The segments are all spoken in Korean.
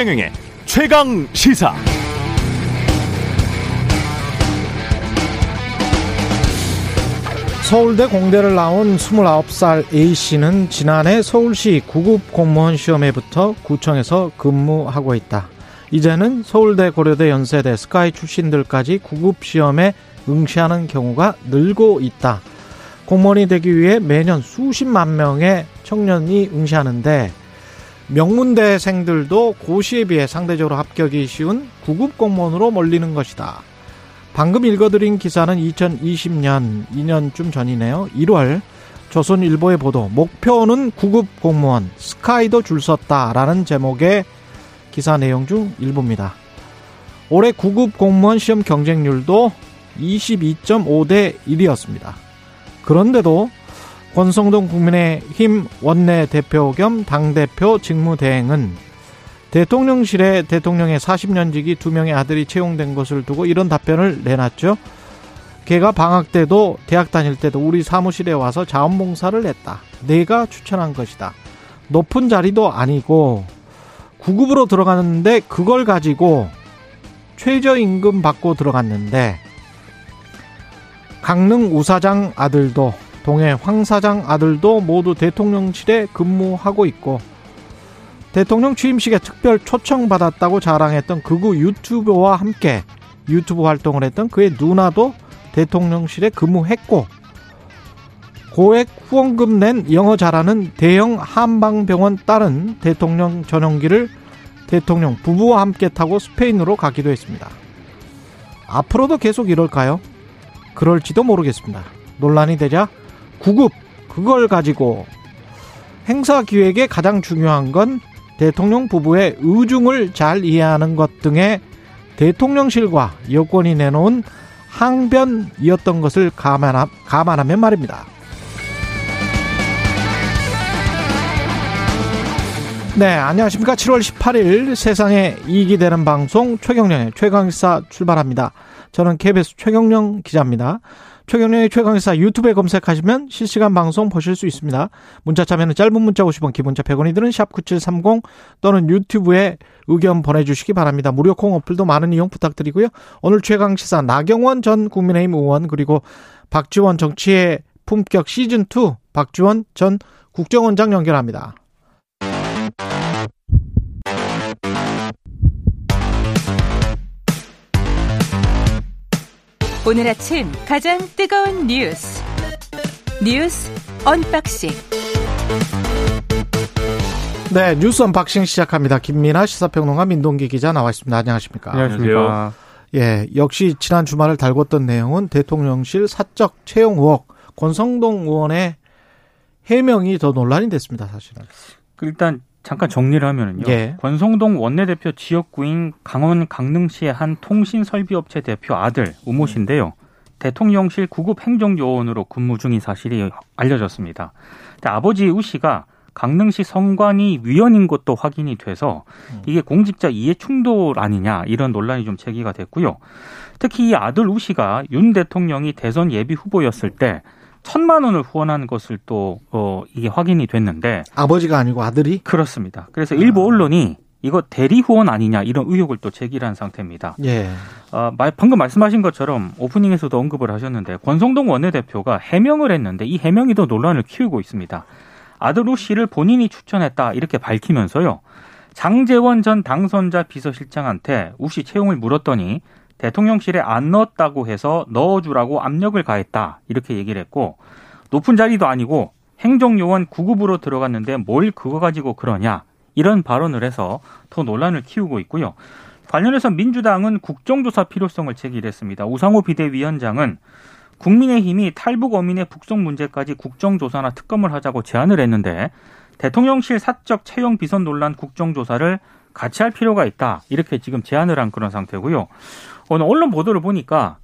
최경영의 최강 시사. 서울대 공대를 나온 29살 A씨는 지난해 서울시 구급 공무원 시험에 붙어 구청에서 근무하고 있다. 이제는 서울대, 고려대, 연세대, 스카이 출신들까지 구급 시험에 응시하는 경우가 늘고 있다. 공무원이 되기 위해 매년 수십만 명의 청년이 응시하는데 명문대생들도 고시에 비해 상대적으로 합격이 쉬운 구급 공무원으로 몰리는 것이다. 방금 읽어드린 기사는 2020년 2년쯤 전이네요. 1월 조선일보의 보도 목표는 구급 공무원 스카이도 줄 섰다라는 제목의 기사 내용 중 일부입니다. 올해 구급 공무원 시험 경쟁률도 22.5대 1이었습니다. 그런데도 권성동 국민의힘 원내대표 겸 당대표 직무대행은 대통령실에 대통령의 40년직이 두 명의 아들이 채용된 것을 두고 이런 답변을 내놨죠. 걔가 방학 때도 대학 다닐 때도 우리 사무실에 와서 자원봉사를 했다. 내가 추천한 것이다. 높은 자리도 아니고 구급으로 들어갔는데 그걸 가지고 최저임금 받고 들어갔는데 강릉 우사장 아들도 동해 황 사장 아들도 모두 대통령실에 근무하고 있고 대통령 취임식에 특별 초청받았다고 자랑했던 극우 유튜버와 함께 유튜브 활동을 했던 그의 누나도 대통령실에 근무했고 고액 후원금 낸 영어 잘하는 대형 한방병원 딸은 대통령 전용기를 대통령 부부와 함께 타고 스페인으로 가기도 했습니다. 앞으로도 계속 이럴까요? 그럴지도 모르겠습니다. 논란이 되자 구급 그걸 가지고 행사 기획에 가장 중요한 건 대통령 부부의 의중을 잘 이해하는 것 등의 대통령실과 여권이 내놓은 항변이었던 것을 감안하, 감안하면 말입니다. 네, 안녕하십니까. 7월 18일 세상에 이익이 되는 방송 최경련의 최강사 출발합니다. 저는 KBS 최경령 기자입니다. 최경련의 최강의사 유튜브에 검색하시면 실시간 방송 보실 수 있습니다. 문자 참여는 짧은 문자 50원, 기본자 100원이 드는 샵9730 또는 유튜브에 의견 보내주시기 바랍니다. 무료 콩 어플도 많은 이용 부탁드리고요. 오늘 최강시사 나경원 전 국민의힘 의원 그리고 박지원 정치의 품격 시즌2 박지원 전 국정원장 연결합니다. 오늘 아침 가장 뜨거운 뉴스 뉴스 unboxing 네 뉴스 unboxing 시작합니다. 김민하 시사평론가 민동기 기자 나와 있습니다. 안녕하십니까? 안녕하십니까? 예, 역시 지난 주말을 달궜던 내용은 대통령실 사적 채용 의혹 권성동 의원의 해명이 더 논란이 됐습니다. 사실은. 그 일단 잠깐 정리를 하면은요. 예. 권성동 원내대표 지역구인 강원 강릉시의 한 통신 설비업체 대표 아들 우모 씨인데요. 대통령실 구급 행정요원으로 근무 중인 사실이 알려졌습니다. 아버지 우 씨가 강릉시 성관이 위원인 것도 확인이 돼서 이게 공직자 이해 충돌 아니냐 이런 논란이 좀 제기가 됐고요. 특히 이 아들 우 씨가 윤 대통령이 대선 예비 후보였을 때 천만 원을 후원한 것을 또 어, 이게 확인이 됐는데 아버지가 아니고 아들이 그렇습니다. 그래서 일부 언론이 이거 대리 후원 아니냐 이런 의혹을 또 제기한 상태입니다. 예. 어, 방금 말씀하신 것처럼 오프닝에서도 언급을 하셨는데 권성동 원내대표가 해명을 했는데 이 해명이 더 논란을 키우고 있습니다. 아들 우 씨를 본인이 추천했다 이렇게 밝히면서요. 장재원 전 당선자 비서실장한테 우씨 채용을 물었더니 대통령실에 안 넣었다고 해서 넣어주라고 압력을 가했다 이렇게 얘기를 했고 높은 자리도 아니고 행정요원 9급으로 들어갔는데 뭘 그거 가지고 그러냐 이런 발언을 해서 더 논란을 키우고 있고요. 관련해서 민주당은 국정조사 필요성을 제기했습니다. 우상호 비대위원장은 국민의힘이 탈북 어민의 북송 문제까지 국정조사나 특검을 하자고 제안을 했는데 대통령실 사적 채용 비선 논란 국정조사를 같이 할 필요가 있다. 이렇게 지금 제안을 한 그런 상태고요. 오늘 언론 보도를 보니까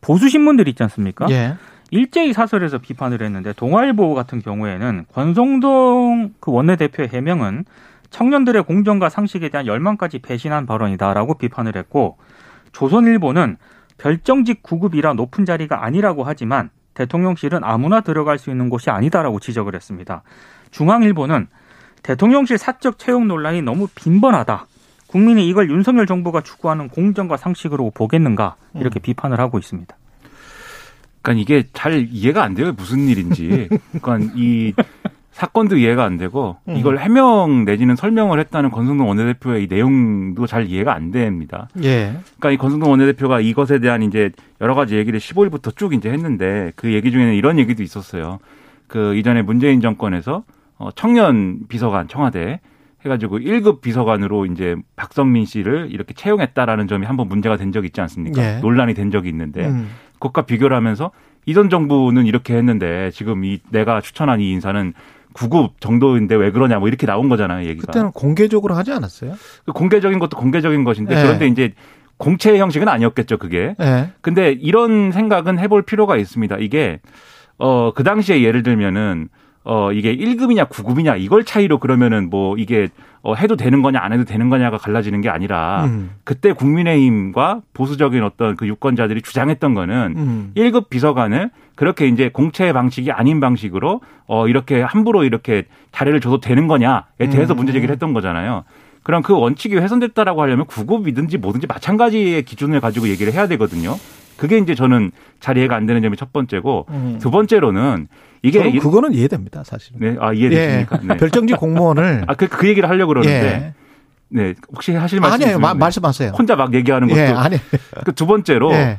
보수 신문들 있지 않습니까? 예. 일제히 사설에서 비판을 했는데 동아일보 같은 경우에는 권성동 그 원내대표의 해명은 청년들의 공정과 상식에 대한 열망까지 배신한 발언이다라고 비판을 했고 조선일보는 별정직 구급이라 높은 자리가 아니라고 하지만 대통령실은 아무나 들어갈 수 있는 곳이 아니다라고 지적을 했습니다. 중앙일보는 대통령실 사적 채용 논란이 너무 빈번하다. 국민이 이걸 윤석열 정부가 추구하는 공정과 상식으로 보겠는가 이렇게 음. 비판을 하고 있습니다. 그러니까 이게 잘 이해가 안 돼요. 무슨 일인지. 그러니까 이 사건도 이해가 안 되고 음. 이걸 해명 내지는 설명을 했다는 권성동 원내대표의 이 내용도 잘 이해가 안 됩니다. 예. 그러니까 이 권성동 원내대표가 이것에 대한 이제 여러 가지 얘기를 15일부터 쭉 이제 했는데 그 얘기 중에는 이런 얘기도 있었어요. 그 이전에 문재인 정권에서 어 청년 비서관 청와대 해가지고 1급 비서관으로 이제 박성민 씨를 이렇게 채용했다라는 점이 한번 문제가 된 적이 있지 않습니까? 예. 논란이 된 적이 있는데 음. 그것과 비교를 하면서 이전 정부는 이렇게 했는데 지금 이 내가 추천한 이 인사는 9급 정도인데 왜 그러냐 뭐 이렇게 나온 거잖아요, 얘기가. 그때는 공개적으로 하지 않았어요? 그 공개적인 것도 공개적인 것인데 네. 그런데 이제 공채 형식은 아니었겠죠, 그게. 네. 근데 이런 생각은 해볼 필요가 있습니다. 이게 어, 그 당시에 예를 들면은 어, 이게 1급이냐 9급이냐 이걸 차이로 그러면은 뭐 이게 어, 해도 되는 거냐 안 해도 되는 거냐가 갈라지는 게 아니라 음. 그때 국민의힘과 보수적인 어떤 그 유권자들이 주장했던 거는 음. 1급 비서관을 그렇게 이제 공채 방식이 아닌 방식으로 어, 이렇게 함부로 이렇게 자리를 줘도 되는 거냐에 대해서 음. 문제 제기를 했던 거잖아요. 그럼 그 원칙이 훼손됐다라고 하려면 9급이든지 뭐든지 마찬가지의 기준을 가지고 얘기를 해야 되거든요. 그게 이제 저는 잘 이해가 안 되는 점이 첫 번째고 음. 두 번째로는 이게 그거는 이해됩니다, 사실. 네, 아 이해되십니까? 예. 네. 별정직 공무원을 아그 그 얘기를 하려고 그러는데. 예. 네, 혹시 하실 말씀 아니에요. 마, 말씀하세요. 혼자 막 얘기하는 것도. 예, 아니. 그두 번째로 예.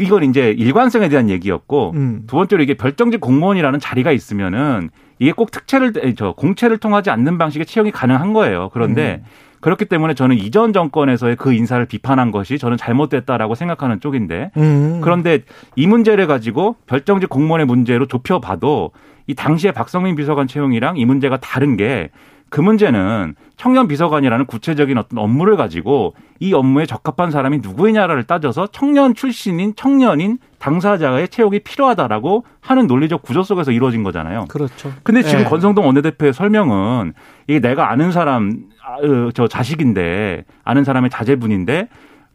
이건 이제 일관성에 대한 얘기였고 음. 두 번째로 이게 별정직 공무원이라는 자리가 있으면은 이게 꼭 특채를 저 공채를 통하지 않는 방식의 채용이 가능한 거예요. 그런데 음. 그렇기 때문에 저는 이전 정권에서의 그 인사를 비판한 것이 저는 잘못됐다라고 생각하는 쪽인데 음. 그런데 이 문제를 가지고 별정직 공무원의 문제로 좁혀봐도 이 당시에 박성민 비서관 채용이랑 이 문제가 다른 게 그 문제는 청년 비서관이라는 구체적인 어떤 업무를 가지고 이 업무에 적합한 사람이 누구이냐를 따져서 청년 출신인 청년인 당사자의 채용이 필요하다라고 하는 논리적 구조 속에서 이루어진 거잖아요. 그렇죠. 근데 지금 네. 권성동 원내대표의 설명은 이게 내가 아는 사람 아, 어, 저 자식인데 아는 사람의 자제분인데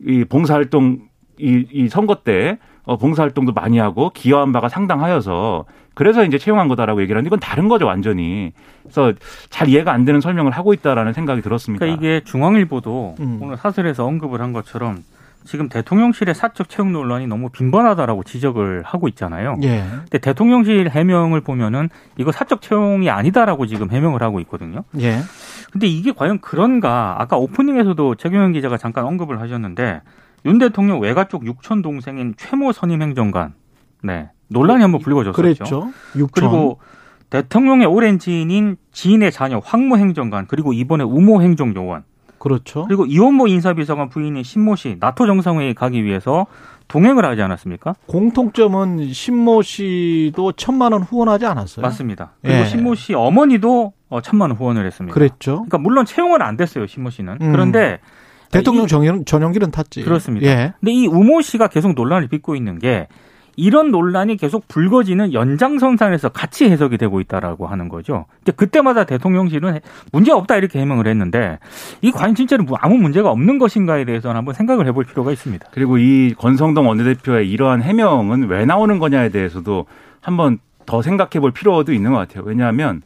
이 봉사활동 이, 이 선거 때 어, 봉사활동도 많이 하고 기여한 바가 상당하여서 그래서 이제 채용한 거다라고 얘기를 하는데 이건 다른 거죠 완전히. 그래서 잘 이해가 안 되는 설명을 하고 있다라는 생각이 들었습니다. 그러니까 이게 중앙일보도 음. 오늘 사설에서 언급을 한 것처럼 지금 대통령실의 사적 채용 논란이 너무 빈번하다라고 지적을 하고 있잖아요. 예. 근데 대통령실 해명을 보면은 이거 사적 채용이 아니다라고 지금 해명을 하고 있거든요. 예. 근데 이게 과연 그런가? 아까 오프닝에서도 최경영 기자가 잠깐 언급을 하셨는데 윤 대통령 외가 쪽 육촌 동생인 최모 선임 행정관, 네 논란이 한번 불거졌었죠. 그랬죠. 육촌. 그리고 대통령의 오랜 지인인 지인의 자녀 황모 행정관 그리고 이번에 우모 행정요원. 그렇죠. 그리고 이원모 인사비서관 부인인 신모 씨 나토 정상회의 가기 위해서 동행을 하지 않았습니까? 공통점은 신모 씨도 천만 원 후원하지 않았어요. 맞습니다. 그리고 예. 신모 씨 어머니도 어, 천만 원 후원을 했습니다. 그랬죠. 그러니까 물론 채용은 안 됐어요, 신모 씨는. 음. 그런데 대통령 이, 전용기는 탔지. 그렇습니다. 예. 근데 이 우모 씨가 계속 논란을 빚고 있는 게 이런 논란이 계속 불거지는 연장선상에서 같이 해석이 되고 있다라고 하는 거죠. 이제 그때마다 대통령실은 문제 없다 이렇게 해명을 했는데 이 과연 진짜로 뭐 아무 문제가 없는 것인가에 대해서는 한번 생각을 해볼 필요가 있습니다. 그리고 이 권성동 원내대표의 이러한 해명은 왜 나오는 거냐에 대해서도 한번 더 생각해 볼 필요도 있는 것 같아요. 왜냐하면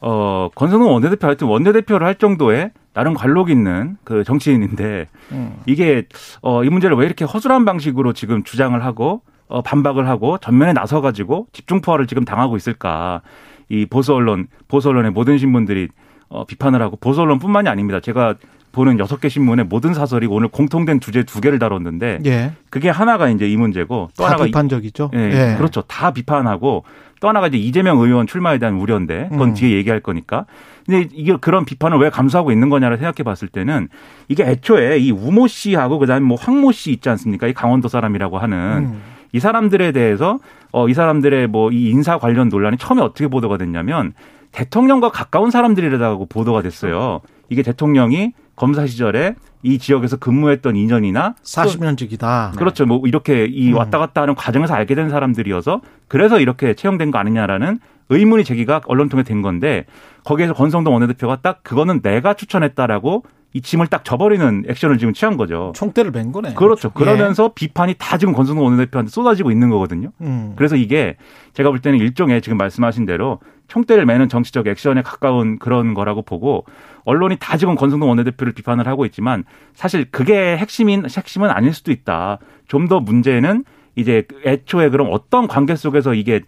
어 권성동 원내대표 하여튼 원내대표를 할 정도의 나름 관록 있는 그 정치인인데 음. 이게 어 이 문제를 왜 이렇게 허술한 방식으로 지금 주장을 하고 어, 반박을 하고 전면에 나서 가지고 집중 포화를 지금 당하고 있을까? 이 보수 언론, 보수 언론의 모든 신문들이 어, 비판을 하고 보수 언론뿐만이 아닙니다. 제가 보는 여섯 개 신문의 모든 사설이 오늘 공통된 주제 두 개를 다뤘는데 예. 그게 하나가 이제 이 문제고 또 하나가 비판적이죠. 예, 예. 그렇죠. 다 비판하고 또 하나가 이제 이재명 의원 출마에 대한 우려인데 그건 음. 뒤에 얘기할 거니까. 근데 이게 그런 비판을 왜 감수하고 있는 거냐를 생각해 봤을 때는 이게 애초에 이 우모 씨하고 그다음에 뭐 황모 씨 있지 않습니까? 이 강원도 사람이라고 하는 음. 이 사람들에 대해서 어, 이 사람들의 뭐 이 인사 관련 논란이 처음에 어떻게 보도가 됐냐면 대통령과 가까운 사람들이라고 보도가 됐어요. 이게 대통령이 검사 시절에 이 지역에서 근무했던 인연이나 40년직이다. 그렇죠. 뭐 이렇게 이 음. 왔다 갔다 하는 과정에서 알게 된 사람들이어서 그래서 이렇게 채용된 거 아니냐라는 의문이 제기가 언론 통해 된 건데 거기에서 권성동 원내대표가 딱 그거는 내가 추천했다라고 이 짐을 딱 져버리는 액션을 지금 취한 거죠. 총대를 맨 거네. 그렇죠. 그러면서 예. 비판이 다 지금 권성동 원내대표한테 쏟아지고 있는 거거든요. 음. 그래서 이게 제가 볼 때는 일종의 지금 말씀하신 대로 총대를 매는 정치적 액션에 가까운 그런 거라고 보고 언론이 다 지금 권성동 원내대표를 비판을 하고 있지만 사실 그게 핵심인 핵심은 아닐 수도 있다. 좀 더 문제는 이제 애초에 그럼 어떤 관계 속에서 이게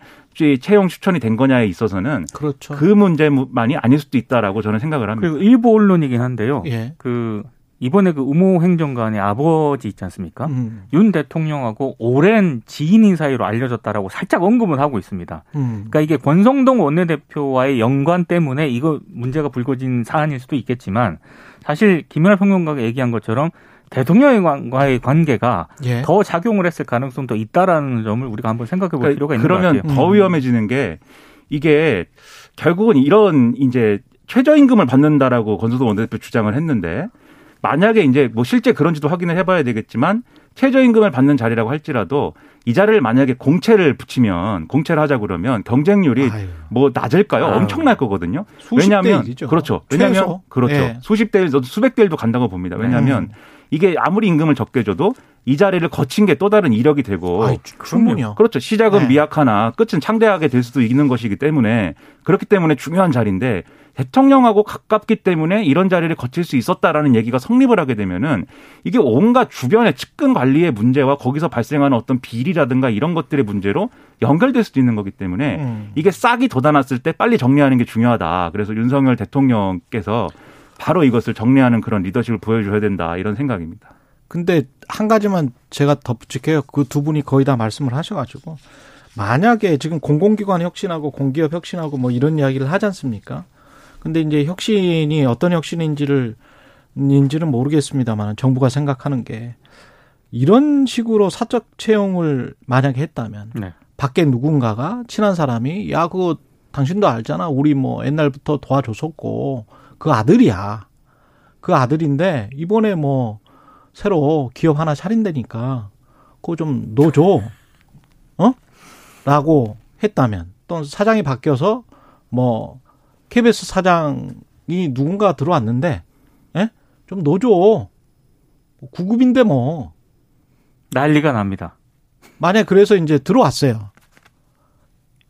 채용 추천이 된 거냐에 있어서는 그렇죠. 그 문제만이 아닐 수도 있다라고 저는 생각을 합니다. 그리고 일부 언론이긴 한데요. 예. 그 이번에 그 우모 행정관의 아버지 있지 않습니까? 음. 윤 대통령하고 오랜 지인인 사이로 알려졌다라고 살짝 언급을 하고 있습니다. 음. 그러니까 이게 권성동 원내대표와의 연관 때문에 이거 문제가 불거진 사안일 수도 있겠지만 사실 김연아 평론가가 얘기한 것처럼 대통령과의 관계가 예. 더 작용을 했을 가능성도 있다라는 점을 우리가 한번 생각해 볼 그러니까 필요가 있는 것 같아요. 그러면 더 음. 위험해지는 게 이게 결국은 이런 이제 최저임금을 받는다라고 권수도 원내대표 주장을 했는데 만약에 이제 뭐 실제 그런지도 확인을 해봐야 되겠지만 최저임금을 받는 자리라고 할지라도 이 자리를 만약에 공채를 붙이면 공채를 하자 그러면 경쟁률이 아유. 뭐 낮을까요? 아유. 엄청날 거거든요. 왜냐하면 그렇죠. 왜냐하면 그렇죠. 네. 수십 대 일, 수백 대 일도 간다고 봅니다. 왜냐하면 음. 이게 아무리 임금을 적게 줘도 이 자리를 거친 게 또 다른 이력이 되고 아이, 충분요. 그렇죠. 시작은 네. 미약하나 끝은 창대하게 될 수도 있는 것이기 때문에 그렇기 때문에 중요한 자리인데 대통령하고 가깝기 때문에 이런 자리를 거칠 수 있었다라는 얘기가 성립을 하게 되면은 이게 온갖 주변의 측근 관리의 문제와 거기서 발생하는 어떤 비리라든가 이런 것들의 문제로 연결될 수도 있는 거기 때문에 음. 이게 싹이 돋아났을 때 빨리 정리하는 게 중요하다. 그래서 윤석열 대통령께서 바로 이것을 정리하는 그런 리더십을 보여줘야 된다 이런 생각입니다. 근데 한 가지만 제가 덧붙일게요. 그 두 분이 거의 다 말씀을 하셔가지고 만약에 지금 공공기관 혁신하고 공기업 혁신하고 뭐 이런 이야기를 하지 않습니까? 근데 이제 혁신이 어떤 혁신인지를 인지는 모르겠습니다만 정부가 생각하는 게 이런 식으로 사적 채용을 만약에 했다면 네. 밖에 누군가가 친한 사람이 야 그거 당신도 알잖아 우리 뭐 옛날부터 도와줬었고 그 아들이야 그 아들인데 이번에 뭐 새로 기업 하나 차린다니까 그거 좀 넣어줘 어 라고 했다면 또 사장이 바뀌어서 뭐 KBS 사장이 누군가 들어왔는데, 예? 좀 넣어줘. 구급인데 뭐. 난리가 납니다. 만약 그래서 이제 들어왔어요.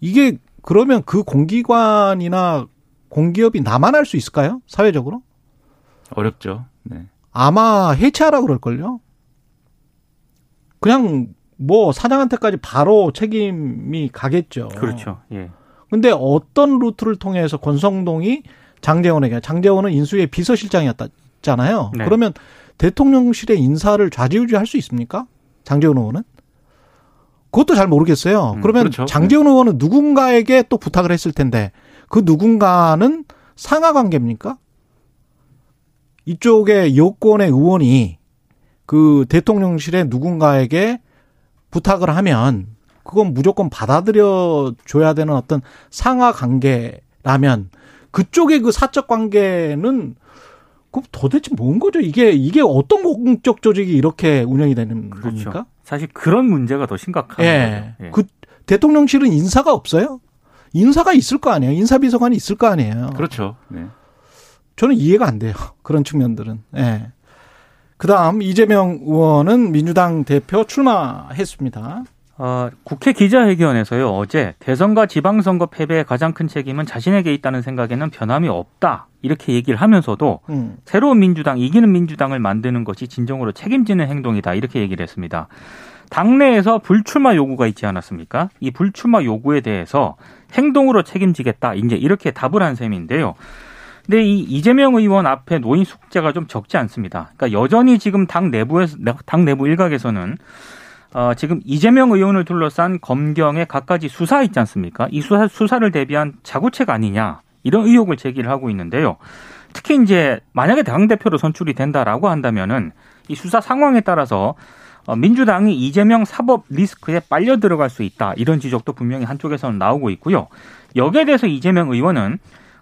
이게 그러면 그 공기관이나 공기업이 나만 할 수 있을까요? 사회적으로? 어렵죠. 네. 아마 해체하라 그럴걸요? 그냥 뭐 사장한테까지 바로 책임이 가겠죠. 그렇죠. 예. 근데 어떤 루트를 통해서 권성동이 장재원에게 장재원은 인수의 비서실장이었잖아요. 네. 그러면 대통령실의 인사를 좌지우지할 수 있습니까? 장재원 의원은? 그것도 잘 모르겠어요. 음, 그러면 그렇죠. 장재원 네. 의원은 누군가에게 또 부탁을 했을 텐데 그 누군가는 상하 관계입니까? 이쪽에 여권의 의원이 그 대통령실의 누군가에게 부탁을 하면 그건 무조건 받아들여 줘야 되는 어떤 상하 관계라면 그쪽의 그 사적 관계는 그 도대체 뭔 거죠? 이게 이게 어떤 공적 조직이 이렇게 운영이 되는 그렇죠. 겁니까? 사실 그런 문제가 더 심각한 예. 거죠. 예. 그 대통령실은 인사가 없어요? 인사가 있을 거 아니에요. 인사비서관이 있을 거 아니에요. 그렇죠. 네. 저는 이해가 안 돼요. 그런 측면들은. 예. 그다음 이재명 의원은 민주당 대표 출마했습니다. 어, 국회 기자회견에서요 어제 대선과 지방선거 패배의 가장 큰 책임은 자신에게 있다는 생각에는 변함이 없다 이렇게 얘기를 하면서도 음. 새로운 민주당 이기는 민주당을 만드는 것이 진정으로 책임지는 행동이다 이렇게 얘기를 했습니다. 당내에서 불출마 요구가 있지 않았습니까? 이 불출마 요구에 대해서 행동으로 책임지겠다 이제 이렇게 답을 한 셈인데요. 근데 이 이재명 의원 앞에 놓인 숙제가 좀 적지 않습니다. 그러니까 여전히 지금 당 내부에서 당 내부 일각에서는 어, 지금 이재명 의원을 둘러싼 검경의 갖가지 수사 있지 않습니까? 이 수사, 수사를 대비한 자구책 아니냐 이런 의혹을 제기를 하고 있는데요. 특히 이제 만약에 당 대표로 선출이 된다라고 한다면은 이 수사 상황에 따라서 어, 민주당이 이재명 사법 리스크에 빨려 들어갈 수 있다 이런 지적도 분명히 한쪽에서는 나오고 있고요. 여기에 대해서 이재명 의원은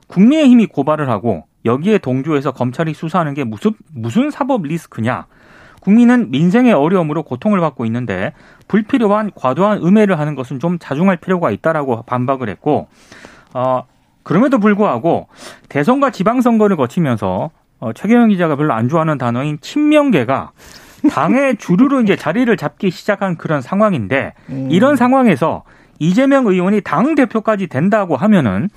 국민의힘이 고발을 하고 여기에 동조해서 검찰이 수사하는 게 무슨 무슨 사법 리스크냐? 국민은 민생의 어려움으로 고통을 받고 있는데 불필요한 과도한 음해를 하는 것은 좀 자중할 필요가 있다라고 반박을 했고 어 그럼에도 불구하고 대선과 지방선거를 거치면서 어, 최경영 기자가 별로 안 좋아하는 단어인 친명계가 당의 주류로 이제 자리를 잡기 시작한 그런 상황인데 음. 이런 상황에서 이재명 의원이 당 대표까지 된다고 하면은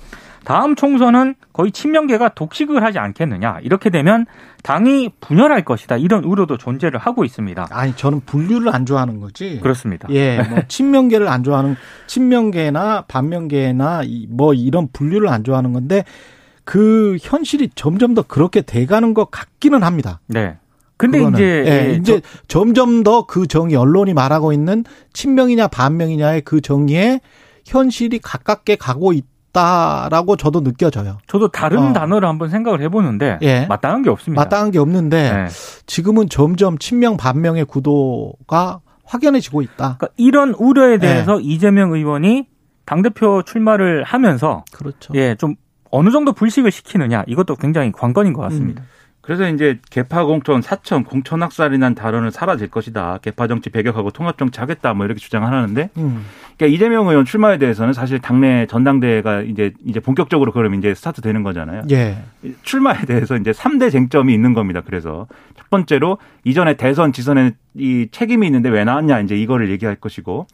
다음 총선은 거의 친명계가 독식을 하지 않겠느냐. 이렇게 되면 당이 분열할 것이다. 이런 우려도 존재를 하고 있습니다. 아니 저는 분류를 안 좋아하는 거지. 그렇습니다. 예, 뭐 친명계를 안 좋아하는 친명계나 반명계나 뭐 이런 분류를 안 좋아하는 건데 그 현실이 점점 더 그렇게 돼 가는 것 같기는 합니다. 네. 근데 그거는. 이제 예, 예, 이제 저, 점점 더 그 정의 언론이 말하고 있는 친명이냐 반명이냐의 그 정의에 현실이 가깝게 가고 있다라고 저도 느껴져요. 저도 다른 어. 단어를 한번 생각을 해보는데 예. 마땅한 게 없습니다. 마땅한 게 없는데 예. 지금은 점점 친명 반명의 구도가 확연해지고 있다. 그러니까 이런 우려에 대해서 예. 이재명 의원이 당 대표 출마를 하면서 그렇죠. 예, 좀 어느 정도 불식을 시키느냐 이것도 굉장히 관건인 것 같습니다. 음. 그래서 이제 개파 공천, 사천, 공천 학살이란 단어는 사라질 것이다. 개파 정치 배격하고 통합 정치 하겠다. 뭐 이렇게 주장하는데, 음. 그러니까 이재명 의원 출마에 대해서는 사실 당내 전당대회가 이제 이제 본격적으로 그럼 이제 스타트 되는 거잖아요. 예. 출마에 대해서 이제 3대 쟁점이 있는 겁니다. 그래서 첫 번째로 이전에 대선 지선에 이 책임이 있는데 왜 나왔냐 이제 이거를 얘기할 것이고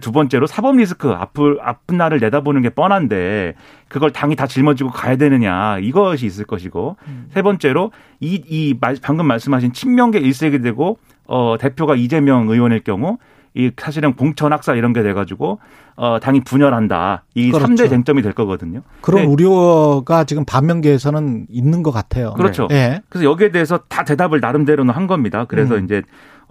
두 번째로 사법 리스크 앞을 아픈 날을 내다보는 게 뻔한데 그걸 당이 다 짊어지고 가야 되느냐 이것이 있을 것이고 음. 세 번째로 이, 이 방금 말씀하신 친명계 일색이 되고 어 대표가 이재명 의원일 경우 이 사실은 공천 학살 이런 게 돼가지고 어 당이 분열한다 이 그렇죠. 3대 쟁점이 될 거거든요. 그런 우려가 지금 반면계에서는 있는 것 같아요. 그렇죠. 네. 그래서 여기에 대해서 다 대답을 나름대로는 한 겁니다. 그래서 음. 이제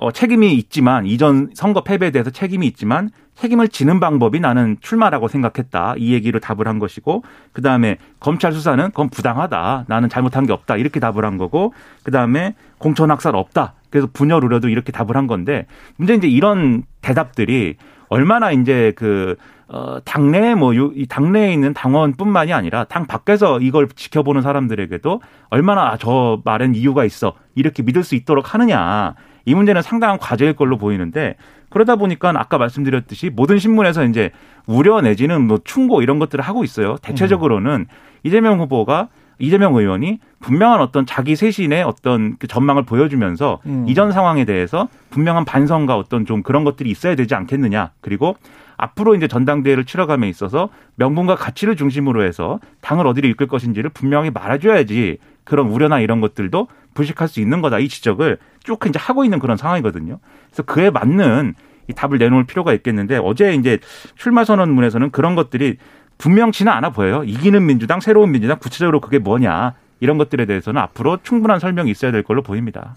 어, 책임이 있지만 이전 선거 패배에 대해서 책임이 있지만 책임을 지는 방법이 나는 출마라고 생각했다. 이 얘기로 답을 한 것이고 그다음에 검찰 수사는 그건 부당하다. 나는 잘못한 게 없다. 이렇게 답을 한 거고 그다음에 공천 학살 없다. 그래서 분열 우려도 이렇게 답을 한 건데 문제 이제 이런 대답들이 얼마나 이제 그 어, 당내 뭐, 요, 이 당내에 있는 당원뿐만이 아니라 당 밖에서 이걸 지켜보는 사람들에게도 얼마나 저 말엔 이유가 있어. 이렇게 믿을 수 있도록 하느냐. 이 문제는 상당한 과제일 걸로 보이는데 그러다 보니까 아까 말씀드렸듯이 모든 신문에서 이제 우려 내지는 뭐 충고 이런 것들을 하고 있어요. 대체적으로는 이재명 후보가 이재명 의원이 분명한 어떤 자기 쇄신의 어떤 그 전망을 보여주면서 음. 이전 상황에 대해서 분명한 반성과 어떤 좀 그런 것들이 있어야 되지 않겠느냐. 그리고 앞으로 이제 전당대회를 치러감에 있어서 명분과 가치를 중심으로 해서 당을 어디로 이끌 것인지를 분명히 말해줘야지 그런 우려나 이런 것들도 불식할 수 있는 거다. 이 지적을 쭉 이제 하고 있는 그런 상황이거든요. 그래서 그에 맞는 이 답을 내놓을 필요가 있겠는데 어제 이제 출마 선언문에서는 그런 것들이 분명치는 않아 보여요. 이기는 민주당, 새로운 민주당, 구체적으로 그게 뭐냐 이런 것들에 대해서는 앞으로 충분한 설명이 있어야 될 걸로 보입니다.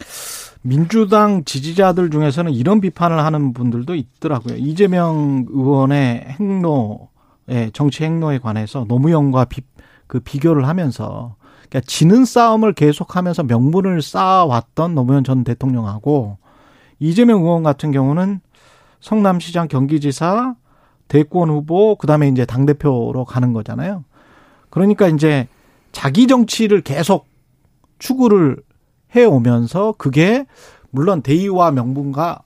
민주당 지지자들 중에서는 이런 비판을 하는 분들도 있더라고요. 이재명 의원의 행로의 정치 행로에 관해서 노무현과 비, 그 비교를 하면서 그러니까 지는 싸움을 계속하면서 명분을 쌓아왔던 노무현 전 대통령하고 이재명 의원 같은 경우는 성남시장 경기지사 대권 후보 그다음에 이제 당 대표로 가는 거잖아요. 그러니까 이제 자기 정치를 계속 추구를 해 오면서 그게 물론 대의와 명분과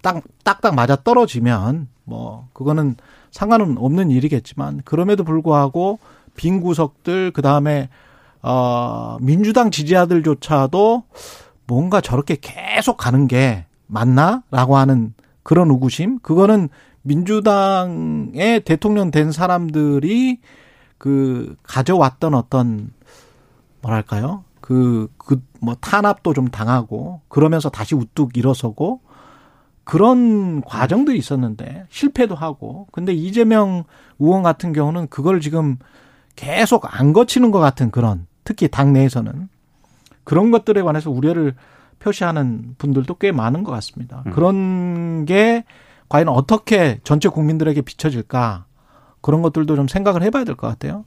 딱 딱딱 맞아 떨어지면 뭐 그거는 상관은 없는 일이겠지만 그럼에도 불구하고 빈 구석들 그다음에 어 민주당 지지자들조차도 뭔가 저렇게 계속 가는 게 맞나라고 하는 그런 의구심? 그거는 민주당의 대통령 된 사람들이 그 가져왔던 어떤 뭐랄까요? 그 그 뭐 탄압도 좀 당하고 그러면서 다시 우뚝 일어서고 그런 과정들이 있었는데 실패도 하고. 근데 이재명 의원 같은 경우는 그걸 지금 계속 안 거치는 것 같은 그런 특히 당내에서는 그런 것들에 관해서 우려를 표시하는 분들도 꽤 많은 것 같습니다. 음. 그런 게 과연 어떻게 전체 국민들에게 비춰질까 그런 것들도 좀 생각을 해봐야 될 것 같아요.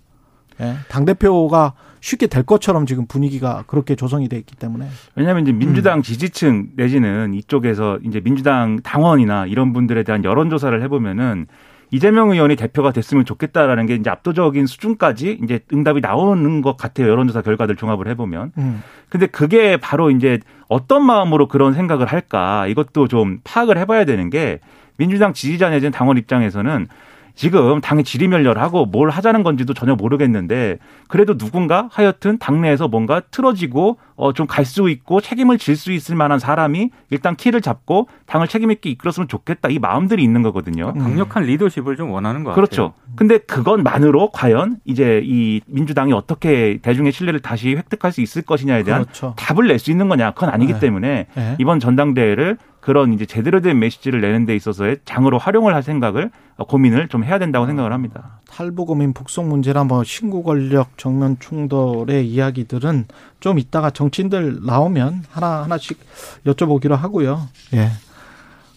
예. 당 대표가 쉽게 될 것처럼 지금 분위기가 그렇게 조성이 돼 있기 때문에. 왜냐하면 이제 민주당 음. 지지층 내지는 이쪽에서 이제 민주당 당원이나 이런 분들에 대한 여론조사를 해보면은 이재명 의원이 대표가 됐으면 좋겠다라는 게 이제 압도적인 수준까지 이제 응답이 나오는 것 같아요. 여론조사 결과들 종합을 해보면. 음. 근데 그게 바로 이제 어떤 마음으로 그런 생각을 할까 이것도 좀 파악을 해봐야 되는 게 민주당 지지자 내지는 당원 입장에서는 지금 당이 지리멸렬하고 뭘 하자는 건지도 전혀 모르겠는데 그래도 누군가 하여튼 당내에서 뭔가 틀어지고 어 좀 갈 수 있고 책임을 질 수 있을 만한 사람이 일단 키를 잡고 당을 책임 있게 이끌었으면 좋겠다 이 마음들이 있는 거거든요. 강력한 리더십을 좀 원하는 것 그렇죠. 같아요. 그렇죠. 근데 그것만으로 과연 이제 이 민주당이 어떻게 대중의 신뢰를 다시 획득할 수 있을 것이냐에 대한 그렇죠. 답을 낼 수 있는 거냐 그건 아니기 네. 때문에 네. 이번 전당대회를 그런 이제 제대로 된 메시지를 내는 데 있어서의 장으로 활용을 할 생각을 고민을 좀 해야 된다고 생각을 합니다. 탈북어민 북송 문제나 뭐 신구 권력 정면 충돌의 이야기들은 좀 이따가 정치인들 나오면 하나 하나씩 여쭤보기로 하고요. 예.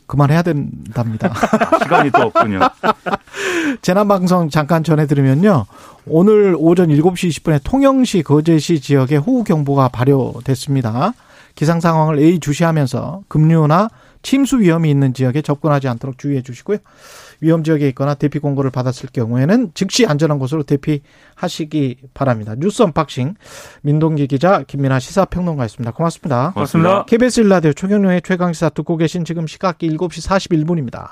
그만해야 된답니다. 시간이 또 없군요. 재난방송 잠깐 전해드리면요. 오늘 오전 7시 20분에 통영시 거제시 지역에 호우경보가 발효됐습니다. 기상 상황을 A 주시하면서 급류나 침수 위험이 있는 지역에 접근하지 않도록 주의해 주시고요. 위험 지역에 있거나 대피 공고를 받았을 경우에는 즉시 안전한 곳으로 대피하시기 바랍니다. 뉴스 unboxing 민동기 기자 김민하 시사평론가였습니다. 고맙습니다. 고맙습니다. KBS 일라디오 최경영의 최강시사 듣고 계신 지금 시각이 7시 41분입니다.